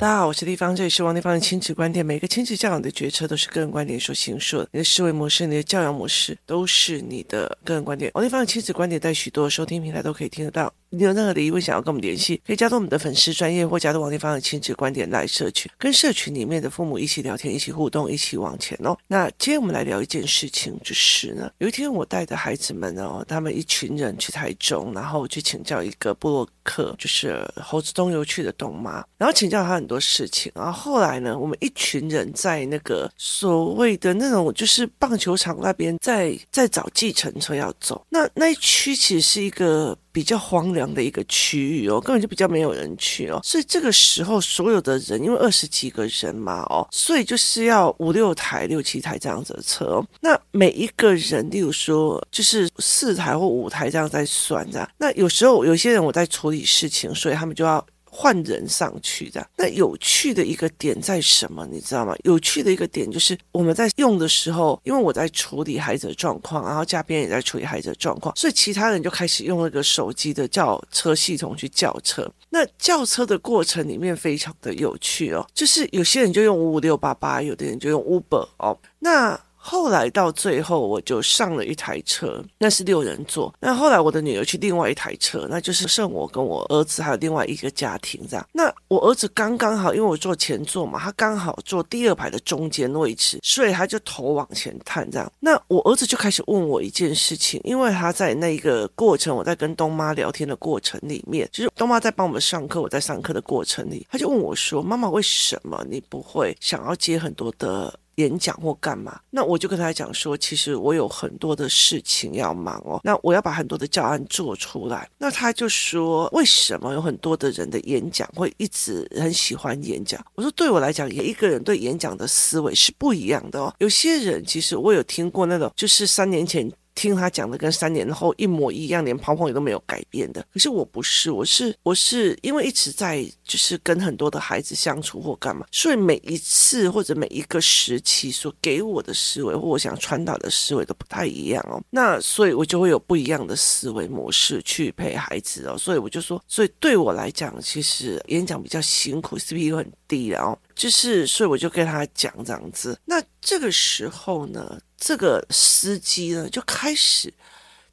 大家好，我是丽芳，这里是王丽芳的亲子观点。每个亲子教养的决策都是个人观点所形塑的，你的思维模式、你的教养模式都是你的个人观点。王丽芳的亲子观点在许多收听平台都可以听得到。你有任何的疑问想要跟我们联系，可以加入我们的粉丝专业或加入王立芳的亲子观点来社群，跟社群里面的父母一起聊天、一起互动、一起往前哦。那今天我们来聊一件事情，就是呢，有一天我带着孩子们哦，他们一群人去台中，然后去请教一个部落客，就是猴子东游去的东妈，然后请教他很多事情。然后后来呢，我们一群人在那个所谓的那种就是棒球场那边，在在找计程车要走。那那一区其实是一个。比较荒凉的一个区域哦，根本就比较没有人去哦，所以这个时候所有的人，因为二十几个人嘛哦，所以就是要五六台、六七台这样子的车哦。那每一个人，例如说就是四台或五台这样在算这样。那有时候有些人我在处理事情，所以他们就要。换人上去的，那有趣的一个点在什么？你知道吗？有趣的一个点就是我们在用的时候，因为我在处理孩子的状况，然后嘉宾也在处理孩子的状况，所以其他人就开始用那个手机的叫车系统去叫车。那叫车的过程里面非常的有趣哦，就是有些人就用五五六八八，有的人就用 Uber 哦，那。后来到最后，我就上了一台车，那是六人座。那后来我的女儿去另外一台车，那就是剩我跟我儿子还有另外一个家庭这样。那我儿子刚刚好，因为我坐前座嘛，他刚好坐第二排的中间位置，所以他就头往前探这样。那我儿子就开始问我一件事情，因为他在那一个过程，我在跟东妈聊天的过程里面，就是东妈在帮我们上课，我在上课的过程里，他就问我说：“妈妈，为什么你不会想要接很多的？”演讲或干嘛？那我就跟他讲说，其实我有很多的事情要忙哦。那我要把很多的教案做出来。那他就说，为什么有很多的人的演讲会一直很喜欢演讲？我说，对我来讲，也一个人对演讲的思维是不一样的哦。有些人其实我有听过那种，就是三年前。听他讲的跟三年后一模一样，连泡泡也都没有改变的。可是我不是，我是我是因为一直在就是跟很多的孩子相处或干嘛，所以每一次或者每一个时期所给我的思维或我想传达的思维都不太一样哦。那所以我就会有不一样的思维模式去陪孩子哦。所以我就说，所以对我来讲，其实演讲比较辛苦，CP 很低，然后就是所以我就跟他讲这样子。那这个时候呢？这个司机呢，就开始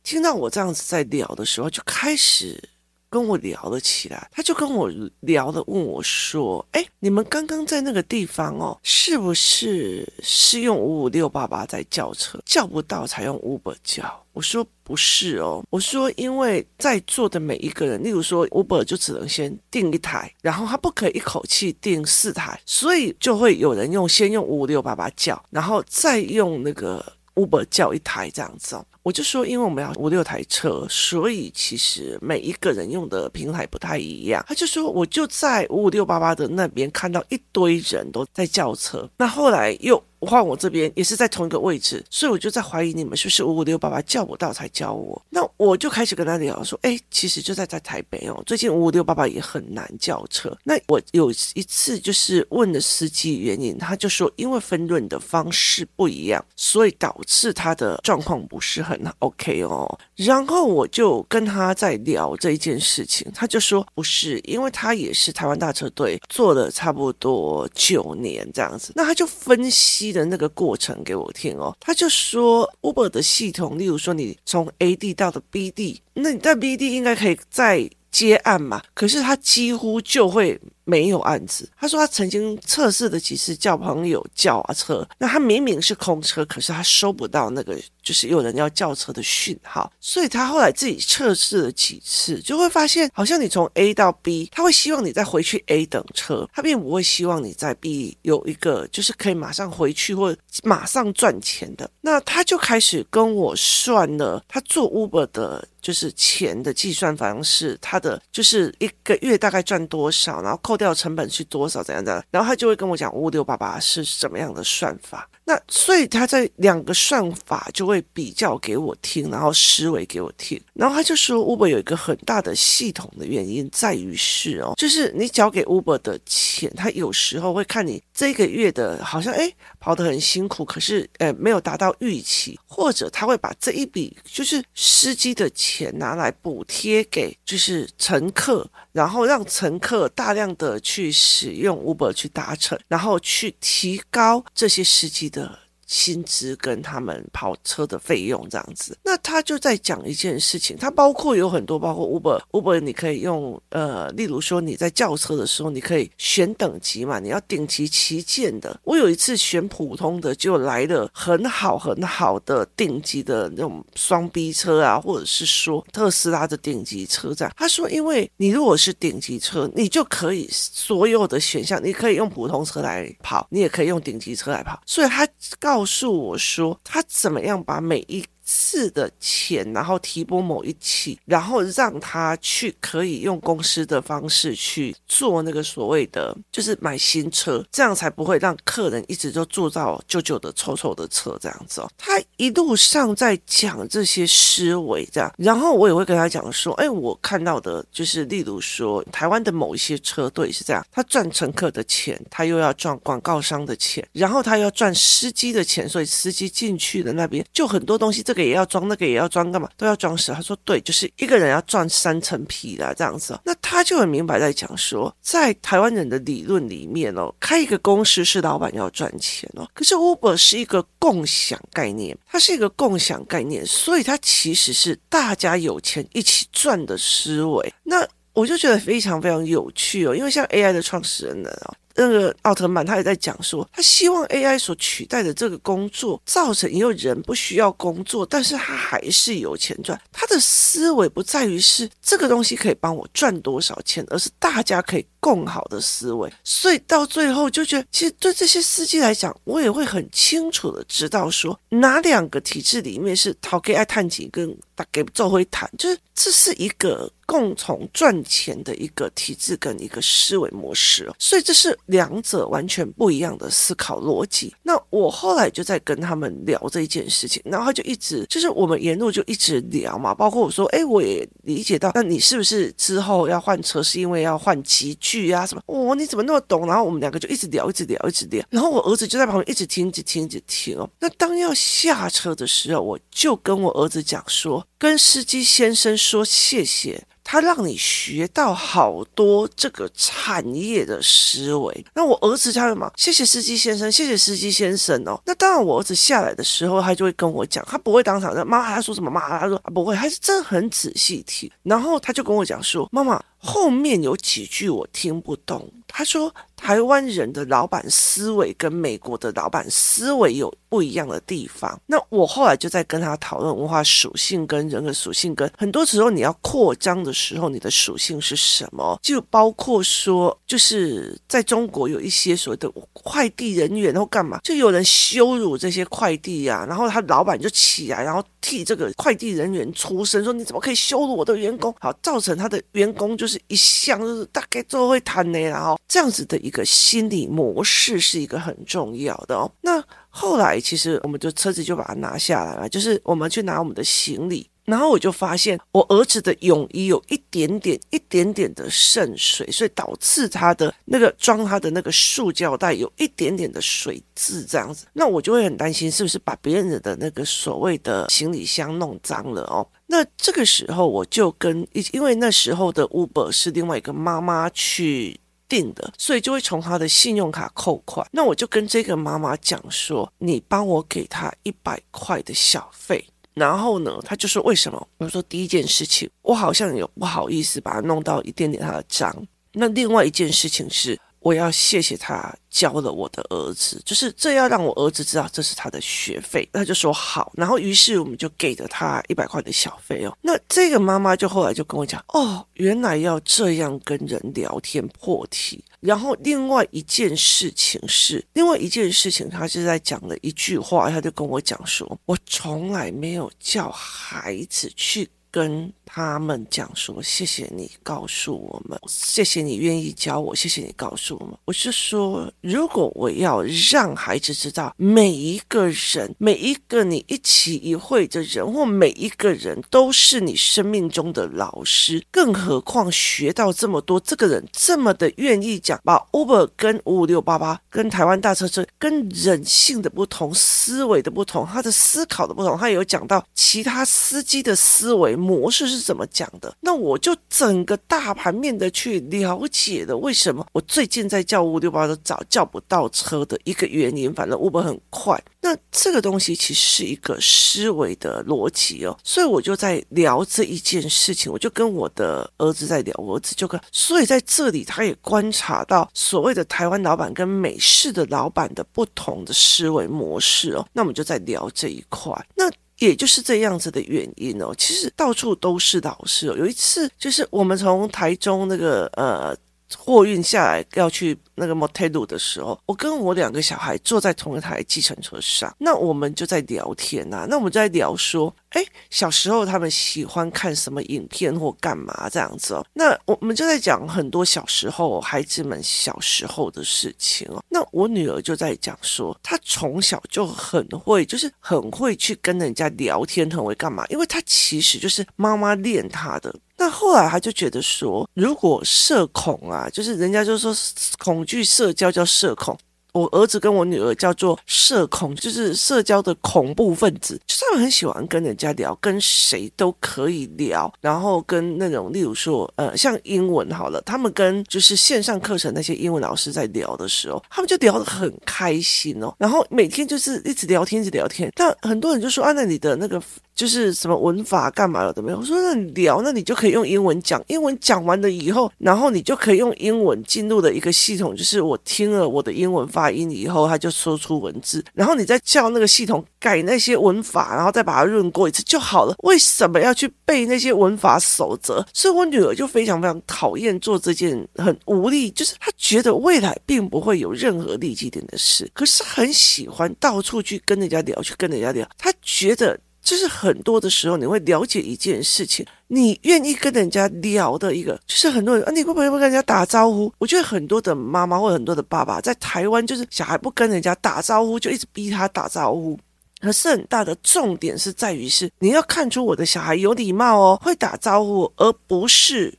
听到我这样子在聊的时候，就开始跟我聊了起来。他就跟我聊的，问我说：“哎，你们刚刚在那个地方哦，是不是是用五五六八八在叫车，叫不到才用 Uber 叫？”我说：“不是哦，我说因为在座的每一个人，例如说 Uber 就只能先订一台，然后他不可以一口气订四台，所以就会有人用先用五五六八八叫，然后再用那个 Uber 叫一台这样子哦。”我就说，因为我们要五六台车，所以其实每一个人用的平台不太一样。他就说，我就在五五六八八的那边看到一堆人都在叫车，那后来又。换我这边也是在同一个位置，所以我就在怀疑你们是不是五五六八八叫不到才教我。那我就开始跟他聊说，哎，其实就在在台北哦，最近五五六八八也很难叫车。那我有一次就是问了司机原因，他就说因为分润的方式不一样，所以导致他的状况不是很 OK 哦。然后我就跟他在聊这一件事情，他就说不是，因为他也是台湾大车队做了差不多九年这样子，那他就分析。的那个过程给我听哦，他就说 Uber 的系统，例如说你从 A 地到的 B 地，那你在 B 地应该可以再接案嘛，可是他几乎就会。没有案子。他说他曾经测试了几次叫朋友叫啊车，那他明明是空车，可是他收不到那个就是有人要叫车的讯号，所以他后来自己测试了几次，就会发现好像你从 A 到 B，他会希望你再回去 A 等车，他并不会希望你在 B 有一个就是可以马上回去或马上赚钱的。那他就开始跟我算了，他做 Uber 的就是钱的计算方式，他的就是一个月大概赚多少，然后扣。掉成本是多少？怎样的？然后他就会跟我讲五六八八是什么样的算法。那所以他在两个算法就会比较给我听，然后思维给我听。然后他就说，Uber 有一个很大的系统的原因在于是哦，就是你缴给 Uber 的钱，他有时候会看你这个月的好像哎跑得很辛苦，可是呃没有达到预期，或者他会把这一笔就是司机的钱拿来补贴给就是乘客，然后让乘客大量的。去使用 Uber 去达成，然后去提高这些司机的。薪资跟他们跑车的费用这样子，那他就在讲一件事情，他包括有很多，包括 Uber，Uber 你可以用呃，例如说你在叫车的时候，你可以选等级嘛，你要顶级旗舰的。我有一次选普通的，就来了很好很好的顶级的那种双 B 车啊，或者是说特斯拉的顶级车这样。他说，因为你如果是顶级车，你就可以所有的选项，你可以用普通车来跑，你也可以用顶级车来跑，所以他告。告诉我说，他怎么样把每一次的钱，然后提拨某一期，然后让他去可以用公司的方式去做那个所谓的，就是买新车，这样才不会让客人一直都坐到旧旧的、丑丑的车这样子哦。他一路上在讲这些思维，这样，然后我也会跟他讲说，哎，我看到的就是，例如说台湾的某一些车队是这样，他赚乘客的钱，他又要赚广告商的钱，然后他要赚司机的钱，所以司机进去的那边就很多东西这。这个也要装，那个也要装，干嘛都要装死。他说对，就是一个人要赚三层皮的这样子。那他就很明白在讲说，在台湾人的理论里面哦，开一个公司是老板要赚钱哦。可是 Uber 是一个共享概念，它是一个共享概念，所以它其实是大家有钱一起赚的思维。那我就觉得非常非常有趣哦，因为像 AI 的创始人呢哦。那个奥特曼他也在讲说，他希望 AI 所取代的这个工作，造成以后人不需要工作，但是他还是有钱赚。他的思维不在于是这个东西可以帮我赚多少钱，而是大家可以共好的思维。所以到最后就觉得，其实对这些司机来讲，我也会很清楚的知道说，哪两个体制里面是讨给爱探井跟打给做会谈，就是这是一个。共同赚钱的一个体制跟一个思维模式，所以这是两者完全不一样的思考逻辑。那我后来就在跟他们聊这一件事情，然后就一直就是我们沿路就一直聊嘛，包括我说，哎，我也理解到，那你是不是之后要换车是因为要换级距啊什么？哦，你怎么那么懂？然后我们两个就一直聊，一直聊，一直聊。然后我儿子就在旁边一直听，一直听，一直听哦。那当要下车的时候，我就跟我儿子讲说，跟司机先生说谢谢。他让你学到好多这个产业的思维。那我儿子他什么？谢谢司机先生，谢谢司机先生哦。那当然，我儿子下来的时候，他就会跟我讲，他不会当场的妈妈，他说什么？妈妈他说啊，不会，他是真的很仔细听。然后他就跟我讲说，妈妈。后面有几句我听不懂。他说，台湾人的老板思维跟美国的老板思维有不一样的地方。那我后来就在跟他讨论文化属性跟人的属性，跟很多时候你要扩张的时候，你的属性是什么？就包括说，就是在中国有一些所谓的快递人员或干嘛，就有人羞辱这些快递呀、啊，然后他老板就起来，然后替这个快递人员出声，说你怎么可以羞辱我的员工？好，造成他的员工就就是。一向就是大概做会谈的，然后这样子的一个心理模式是一个很重要的哦。那后来其实我们就车子就把它拿下来了，就是我们去拿我们的行李，然后我就发现我儿子的泳衣有一点点、一点点的渗水，所以导致他的那个装他的那个塑胶袋有一点点的水渍这样子。那我就会很担心，是不是把别人的那个所谓的行李箱弄脏了哦？那这个时候我就跟，因为那时候的 Uber 是另外一个妈妈去订的，所以就会从她的信用卡扣款。那我就跟这个妈妈讲说：“你帮我给她一百块的小费。”然后呢，她就说：“为什么？”我说：“第一件事情，我好像有不好意思把它弄到一点点她的脏。那另外一件事情是。”我要谢谢他教了我的儿子，就是这要让我儿子知道这是他的学费，他就说好，然后于是我们就给了他一百块的小费哦。那这个妈妈就后来就跟我讲，哦，原来要这样跟人聊天破题。然后另外一件事情是，另外一件事情，他是在讲了一句话，他就跟我讲说，我从来没有叫孩子去。跟他们讲说，谢谢你告诉我们，谢谢你愿意教我，谢谢你告诉我们。我是说，如果我要让孩子知道，每一个人，每一个你一起一会的人，或每一个人都是你生命中的老师，更何况学到这么多，这个人这么的愿意讲，把 Uber 跟五五六八八跟台湾大车车跟人性的不同、思维的不同、他的思考的不同，他有讲到其他司机的思维。模式是怎么讲的，那我就整个大盘面的去了解的为什么我最近在叫 Uber 都找叫不到车的一个原因。反正 Uber 很快，那这个东西其实是一个思维的逻辑哦。所以我就在聊这一件事情，我就跟我的儿子在聊，我儿子就跟，所以在这里他也观察到所谓的台湾老板跟美式的老板的不同的思维模式哦。那我们就在聊这一块，那。也就是这样子的原因哦，其实到处都是老师哦。有一次，就是我们从台中那个呃货运下来要去。那个摩天路的时候，我跟我两个小孩坐在同一台计程车上，那我们就在聊天呐、啊。那我们就在聊说，哎，小时候他们喜欢看什么影片或干嘛这样子哦。那我们就在讲很多小时候孩子们小时候的事情哦。那我女儿就在讲说，她从小就很会，就是很会去跟人家聊天，很会干嘛？因为她其实就是妈妈练她的。那后来他就觉得说，如果社恐啊，就是人家就说恐。惧社交叫社恐，我儿子跟我女儿叫做社恐，就是社交的恐怖分子，就是他们很喜欢跟人家聊，跟谁都可以聊，然后跟那种例如说，呃，像英文好了，他们跟就是线上课程那些英文老师在聊的时候，他们就聊得很开心哦，然后每天就是一直聊天，一直聊天。但很多人就说啊，那你的那个。就是什么文法干嘛了都没有。我说那你聊，那你就可以用英文讲。英文讲完了以后，然后你就可以用英文进入的一个系统，就是我听了我的英文发音以后，他就说出文字，然后你再叫那个系统改那些文法，然后再把它润过一次就好了。为什么要去背那些文法守则？所以我女儿就非常非常讨厌做这件很无力，就是她觉得未来并不会有任何利基点的事，可是很喜欢到处去跟人家聊，去跟人家聊。她觉得。就是很多的时候，你会了解一件事情，你愿意跟人家聊的一个，就是很多人啊，你会不会跟人家打招呼？我觉得很多的妈妈或很多的爸爸在台湾，就是小孩不跟人家打招呼，就一直逼他打招呼。可是很大的重点是在于是你要看出我的小孩有礼貌哦，会打招呼，而不是。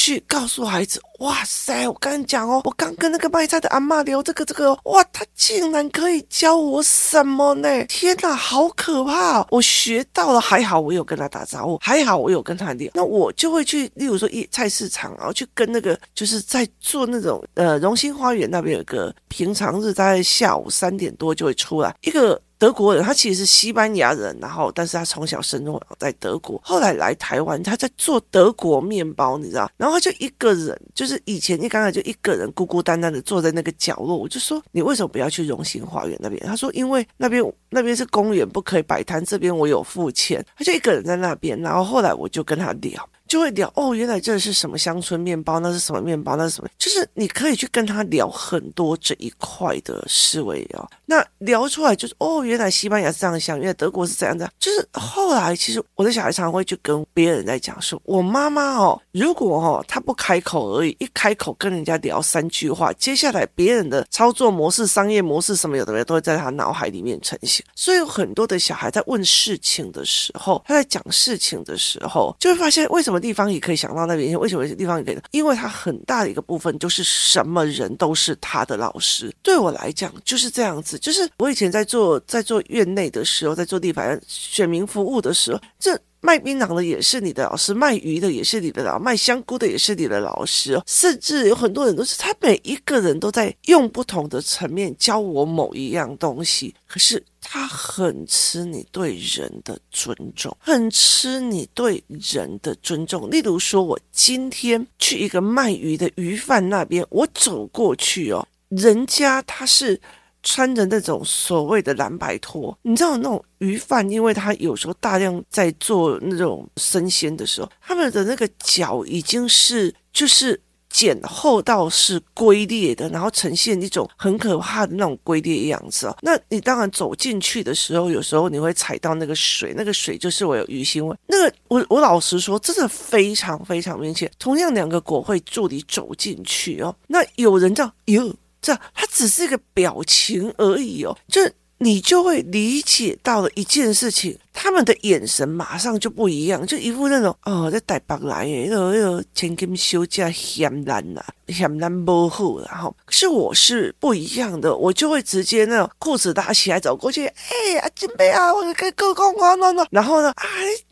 去告诉孩子，哇塞！我跟你讲哦，我刚跟那个卖菜的阿嬷聊这个这个，哇，他竟然可以教我什么呢？天哪，好可怕！我学到了，还好我有跟他打招呼，还好我有跟他聊。那我就会去，例如说一菜市场，然后去跟那个就是在做那种呃荣兴花园那边有个平常日，大概下午三点多就会出来一个。德国人，他其实是西班牙人，然后但是他从小生活在德国，后来来台湾，他在做德国面包，你知道？然后他就一个人，就是以前一刚才就一个人孤孤单单的坐在那个角落。我就说，你为什么不要去荣兴花园那边？他说，因为那边那边是公园，不可以摆摊，这边我有付钱。他就一个人在那边，然后后来我就跟他聊。就会聊哦，原来这是什么乡村面包，那是什么面包，那是什么？就是你可以去跟他聊很多这一块的思维哦。那聊出来就是哦，原来西班牙是这样想，原来德国是这样的。就是后来其实我的小孩常常会去跟别人在讲说，我妈妈哦，如果哦她不开口而已，一开口跟人家聊三句话，接下来别人的操作模式、商业模式什么有的没都会在他脑海里面呈现。所以有很多的小孩在问事情的时候，他在讲事情的时候，就会发现为什么。地方也可以想到那边，为什么地方也可以？因为他很大的一个部分就是什么人都是他的老师。对我来讲就是这样子，就是我以前在做在做院内的时候，在做地盘选民服务的时候，这卖槟榔的也是你的老师，卖鱼的也是你的老师，卖香菇的也是你的老师。甚至有很多人都是他每一个人都在用不同的层面教我某一样东西，可是。他很吃你对人的尊重，很吃你对人的尊重。例如说，我今天去一个卖鱼的鱼贩那边，我走过去哦，人家他是穿着那种所谓的蓝白拖，你知道那种鱼贩，因为他有时候大量在做那种生鲜的时候，他们的那个脚已经是就是。剪厚到是龟裂的，然后呈现一种很可怕的那种龟裂样子哦。那你当然走进去的时候，有时候你会踩到那个水，那个水就是我有鱼腥味。那个我我老实说，真的非常非常明显。同样两个国会助理走进去哦，那有人这样哟，这它只是一个表情而已哦，就你就会理解到了一件事情，他们的眼神马上就不一样，就一副那种哦，在台北来的，那个那个千金休假嫌难呐，嫌难不好，然后可是我是不一样的，我就会直接那种裤子搭起来走过去，哎呀，金贝啊，我跟哥讲话喏喏，然后呢，啊，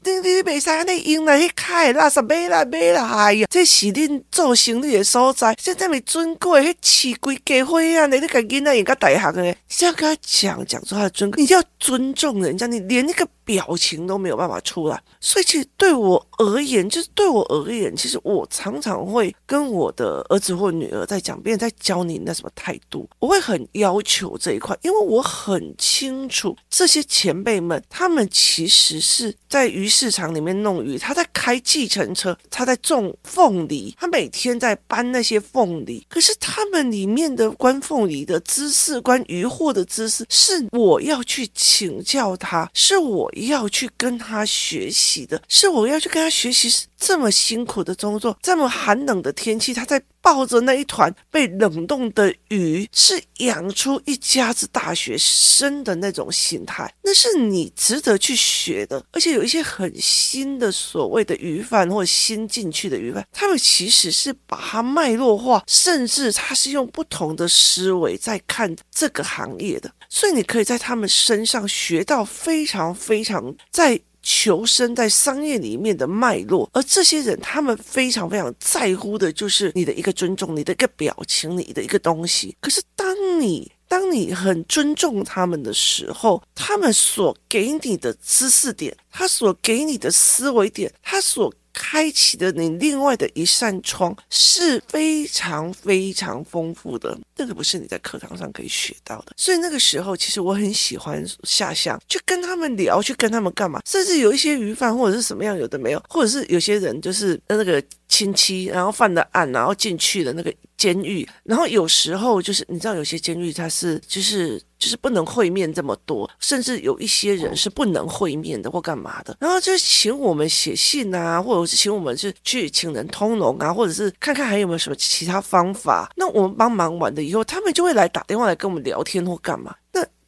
你你别使那用来去开拉什买啦买啦，哎呀，这是恁做生意的所在，现在没尊贵，迄市规家伙啊，你你赶紧那应该大学的，你要跟他讲讲出他的尊贵，你要尊重人家，你连那个。表情都没有办法出来，所以其实对我而言，就是对我而言，其实我常常会跟我的儿子或女儿在讲，别人在教你那什么态度，我会很要求这一块，因为我很清楚这些前辈们，他们其实是在鱼市场里面弄鱼，他在开计程车，他在种凤梨，他每天在搬那些凤梨，可是他们里面的关凤梨的知识、关鱼货的知识，是我要去请教他，是我。要去跟他学习的，是我要去跟他学习是。这么辛苦的工作，这么寒冷的天气，他在抱着那一团被冷冻的鱼，是养出一家子大学生的那种心态，那是你值得去学的。而且有一些很新的所谓的鱼贩或新进去的鱼贩，他们其实是把它脉络化，甚至他是用不同的思维在看这个行业的。所以你可以在他们身上学到非常非常在。求生在商业里面的脉络，而这些人他们非常非常在乎的就是你的一个尊重，你的一个表情，你的一个东西。可是当你当你很尊重他们的时候，他们所给你的知识点，他所给你的思维点，他所。开启的你另外的一扇窗是非常非常丰富的，那个不是你在课堂上可以学到的。所以那个时候，其实我很喜欢下乡，去跟他们聊，去跟他们干嘛。甚至有一些鱼贩或者是什么样，有的没有，或者是有些人就是那个亲戚，然后犯了案，然后进去了那个监狱。然后有时候就是你知道，有些监狱它是就是。就是不能会面这么多，甚至有一些人是不能会面的或干嘛的，然后就请我们写信啊，或者是请我们是去请人通融啊，或者是看看还有没有什么其他方法。那我们帮忙完了以后，他们就会来打电话来跟我们聊天或干嘛。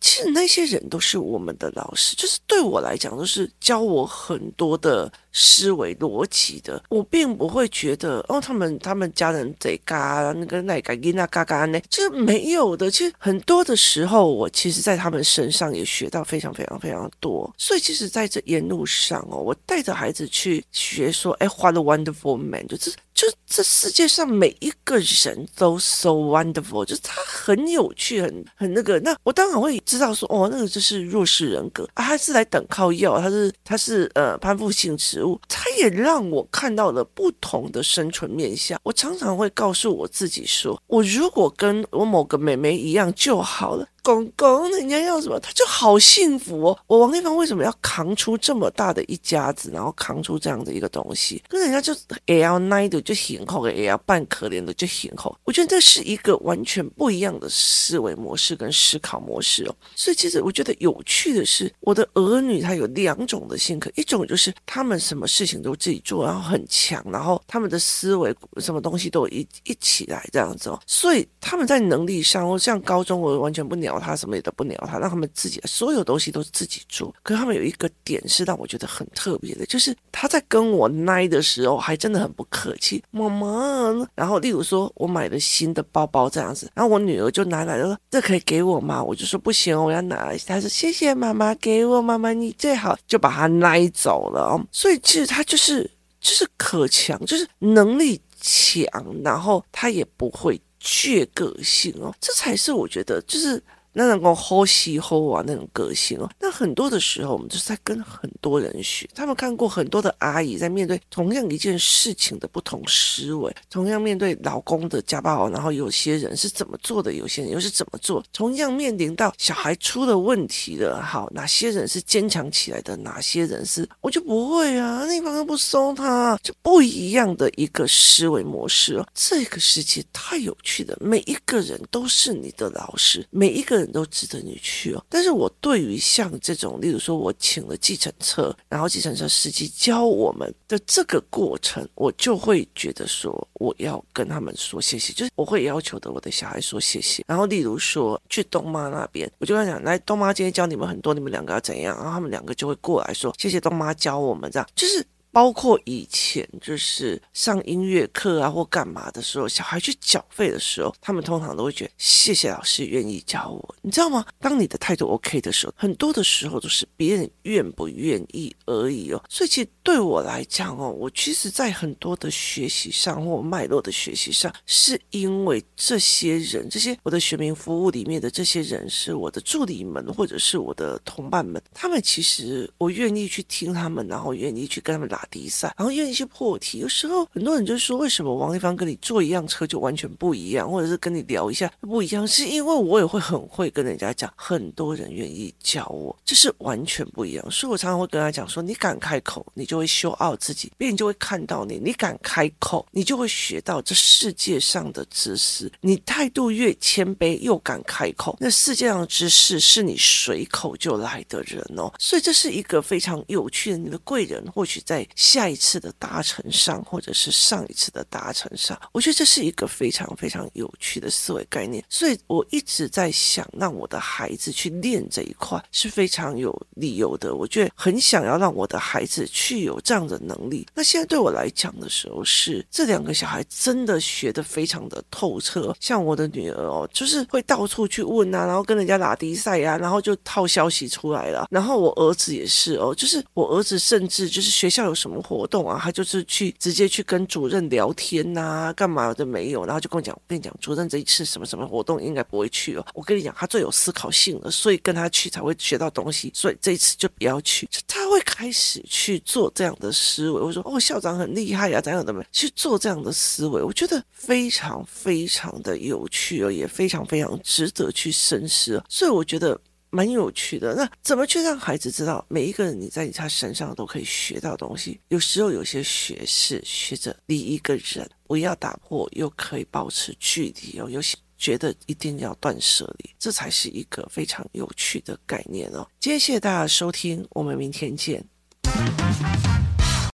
其实那些人都是我们的老师，就是对我来讲都是教我很多的。思维逻辑的，我并不会觉得哦，他们他们家人贼嘎那个那个伊那嘎嘎呢，就是没有的。其实很多的时候，我其实在他们身上也学到非常非常非常多。所以，其实在这沿路上哦，我带着孩子去学说，哎，What a wonderful man，就是就这世界上每一个人都 so wonderful，就是他很有趣，很很那个。那我当然会知道说，哦，那个就是弱势人格啊，他是来等靠要，他是他是呃攀附性植物。他也让我看到了不同的生存面向。我常常会告诉我自己说，我如果跟我某个妹妹一样就好了。公公，人家要什么，他就好幸福哦。我王丽芳为什么要扛出这么大的一家子，然后扛出这样的一个东西？跟人家就 L 奈的就很厚，L 半可怜的就很厚。我觉得这是一个完全不一样的思维模式跟思考模式哦。所以其实我觉得有趣的是，我的儿女他有两种的性格，一种就是他们什么事情都自己做，然后很强，然后他们的思维什么东西都一一起来这样子哦。所以他们在能力上，我像高中我完全不鸟鸟。他什么也都不鸟他，让他们自己所有东西都是自己做。可是他们有一个点是让我觉得很特别的，就是他在跟我奶的时候还真的很不客气，妈妈。然后例如说我买了新的包包这样子，然后我女儿就拿来了，说这可以给我吗？我就说不行，我要拿。他说谢谢妈妈，给我妈妈你最好，就把它奶走了。所以其实他就是就是可强，就是能力强，然后他也不会倔个性哦，这才是我觉得就是。那种好喜好啊，那种个性哦。那很多的时候，我们就是在跟很多人学。他们看过很多的阿姨在面对同样一件事情的不同思维，同样面对老公的家暴，然后有些人是怎么做的，有些人又是怎么做。同样面临到小孩出了问题了，好，哪些人是坚强起来的，哪些人是我就不会啊，那方都不收他，就不一样的一个思维模式哦。这个世界太有趣了，每一个人都是你的老师，每一个。人都值得你去哦。但是我对于像这种，例如说我请了计程车，然后计程车司机教我们的这个过程，我就会觉得说我要跟他们说谢谢，就是我会要求的我的小孩说谢谢。然后例如说去东妈那边，我就跟他讲，来东妈今天教你们很多，你们两个要怎样？然后他们两个就会过来说谢谢东妈教我们这样，就是。包括以前就是上音乐课啊或干嘛的时候，小孩去缴费的时候，他们通常都会觉得谢谢老师愿意教我，你知道吗？当你的态度 OK 的时候，很多的时候都是别人愿不愿意而已哦。所以其实对我来讲哦，我其实在很多的学习上或脉络的学习上，是因为这些人，这些我的学民服务里面的这些人是我的助理们或者是我的同伴们，他们其实我愿意去听他们，然后愿意去跟他们打比赛，然后愿意去破题。有时候很多人就说，为什么王丽芳跟你坐一辆车就完全不一样，或者是跟你聊一下不一样？是因为我也会很会跟人家讲，很多人愿意教我，这是完全不一样。所以我常常会跟他讲说，你敢开口，你就会修傲自己，别人就会看到你；你敢开口，你就会学到这世界上的知识。你态度越谦卑，又敢开口，那世界上的知识是你随口就来的人哦。所以这是一个非常有趣的，你的贵人或许在。下一次的达成上，或者是上一次的达成上，我觉得这是一个非常非常有趣的思维概念。所以我一直在想，让我的孩子去练这一块是非常有理由的。我觉得很想要让我的孩子去有这样的能力。那现在对我来讲的时候是，这两个小孩真的学得非常的透彻。像我的女儿哦，就是会到处去问啊，然后跟人家打比赛呀，然后就套消息出来了。然后我儿子也是哦，就是我儿子甚至就是学校有什么。活动啊？他就是去直接去跟主任聊天呐、干嘛的没有？然后就跟我讲，我跟你讲，主任这一次什么什么活动应该不会去哦。我跟你讲，他最有思考性了，所以跟他去才会学到东西。所以这一次就不要去。他会开始去做这样的思维。我说哦，校长很厉害呀、啊，怎样的没去做这样的思维？我觉得非常非常的有趣哦，也非常非常值得去深思。所以我觉得。蛮有趣的，那怎么去让孩子知道每一个人你在他身上都可以学到东西？有时候有些学是学着离一个人不要打破，又可以保持距离哦。有些觉得一定要断舍离，这才是一个非常有趣的概念哦。今天谢谢大家收听，我们明天见。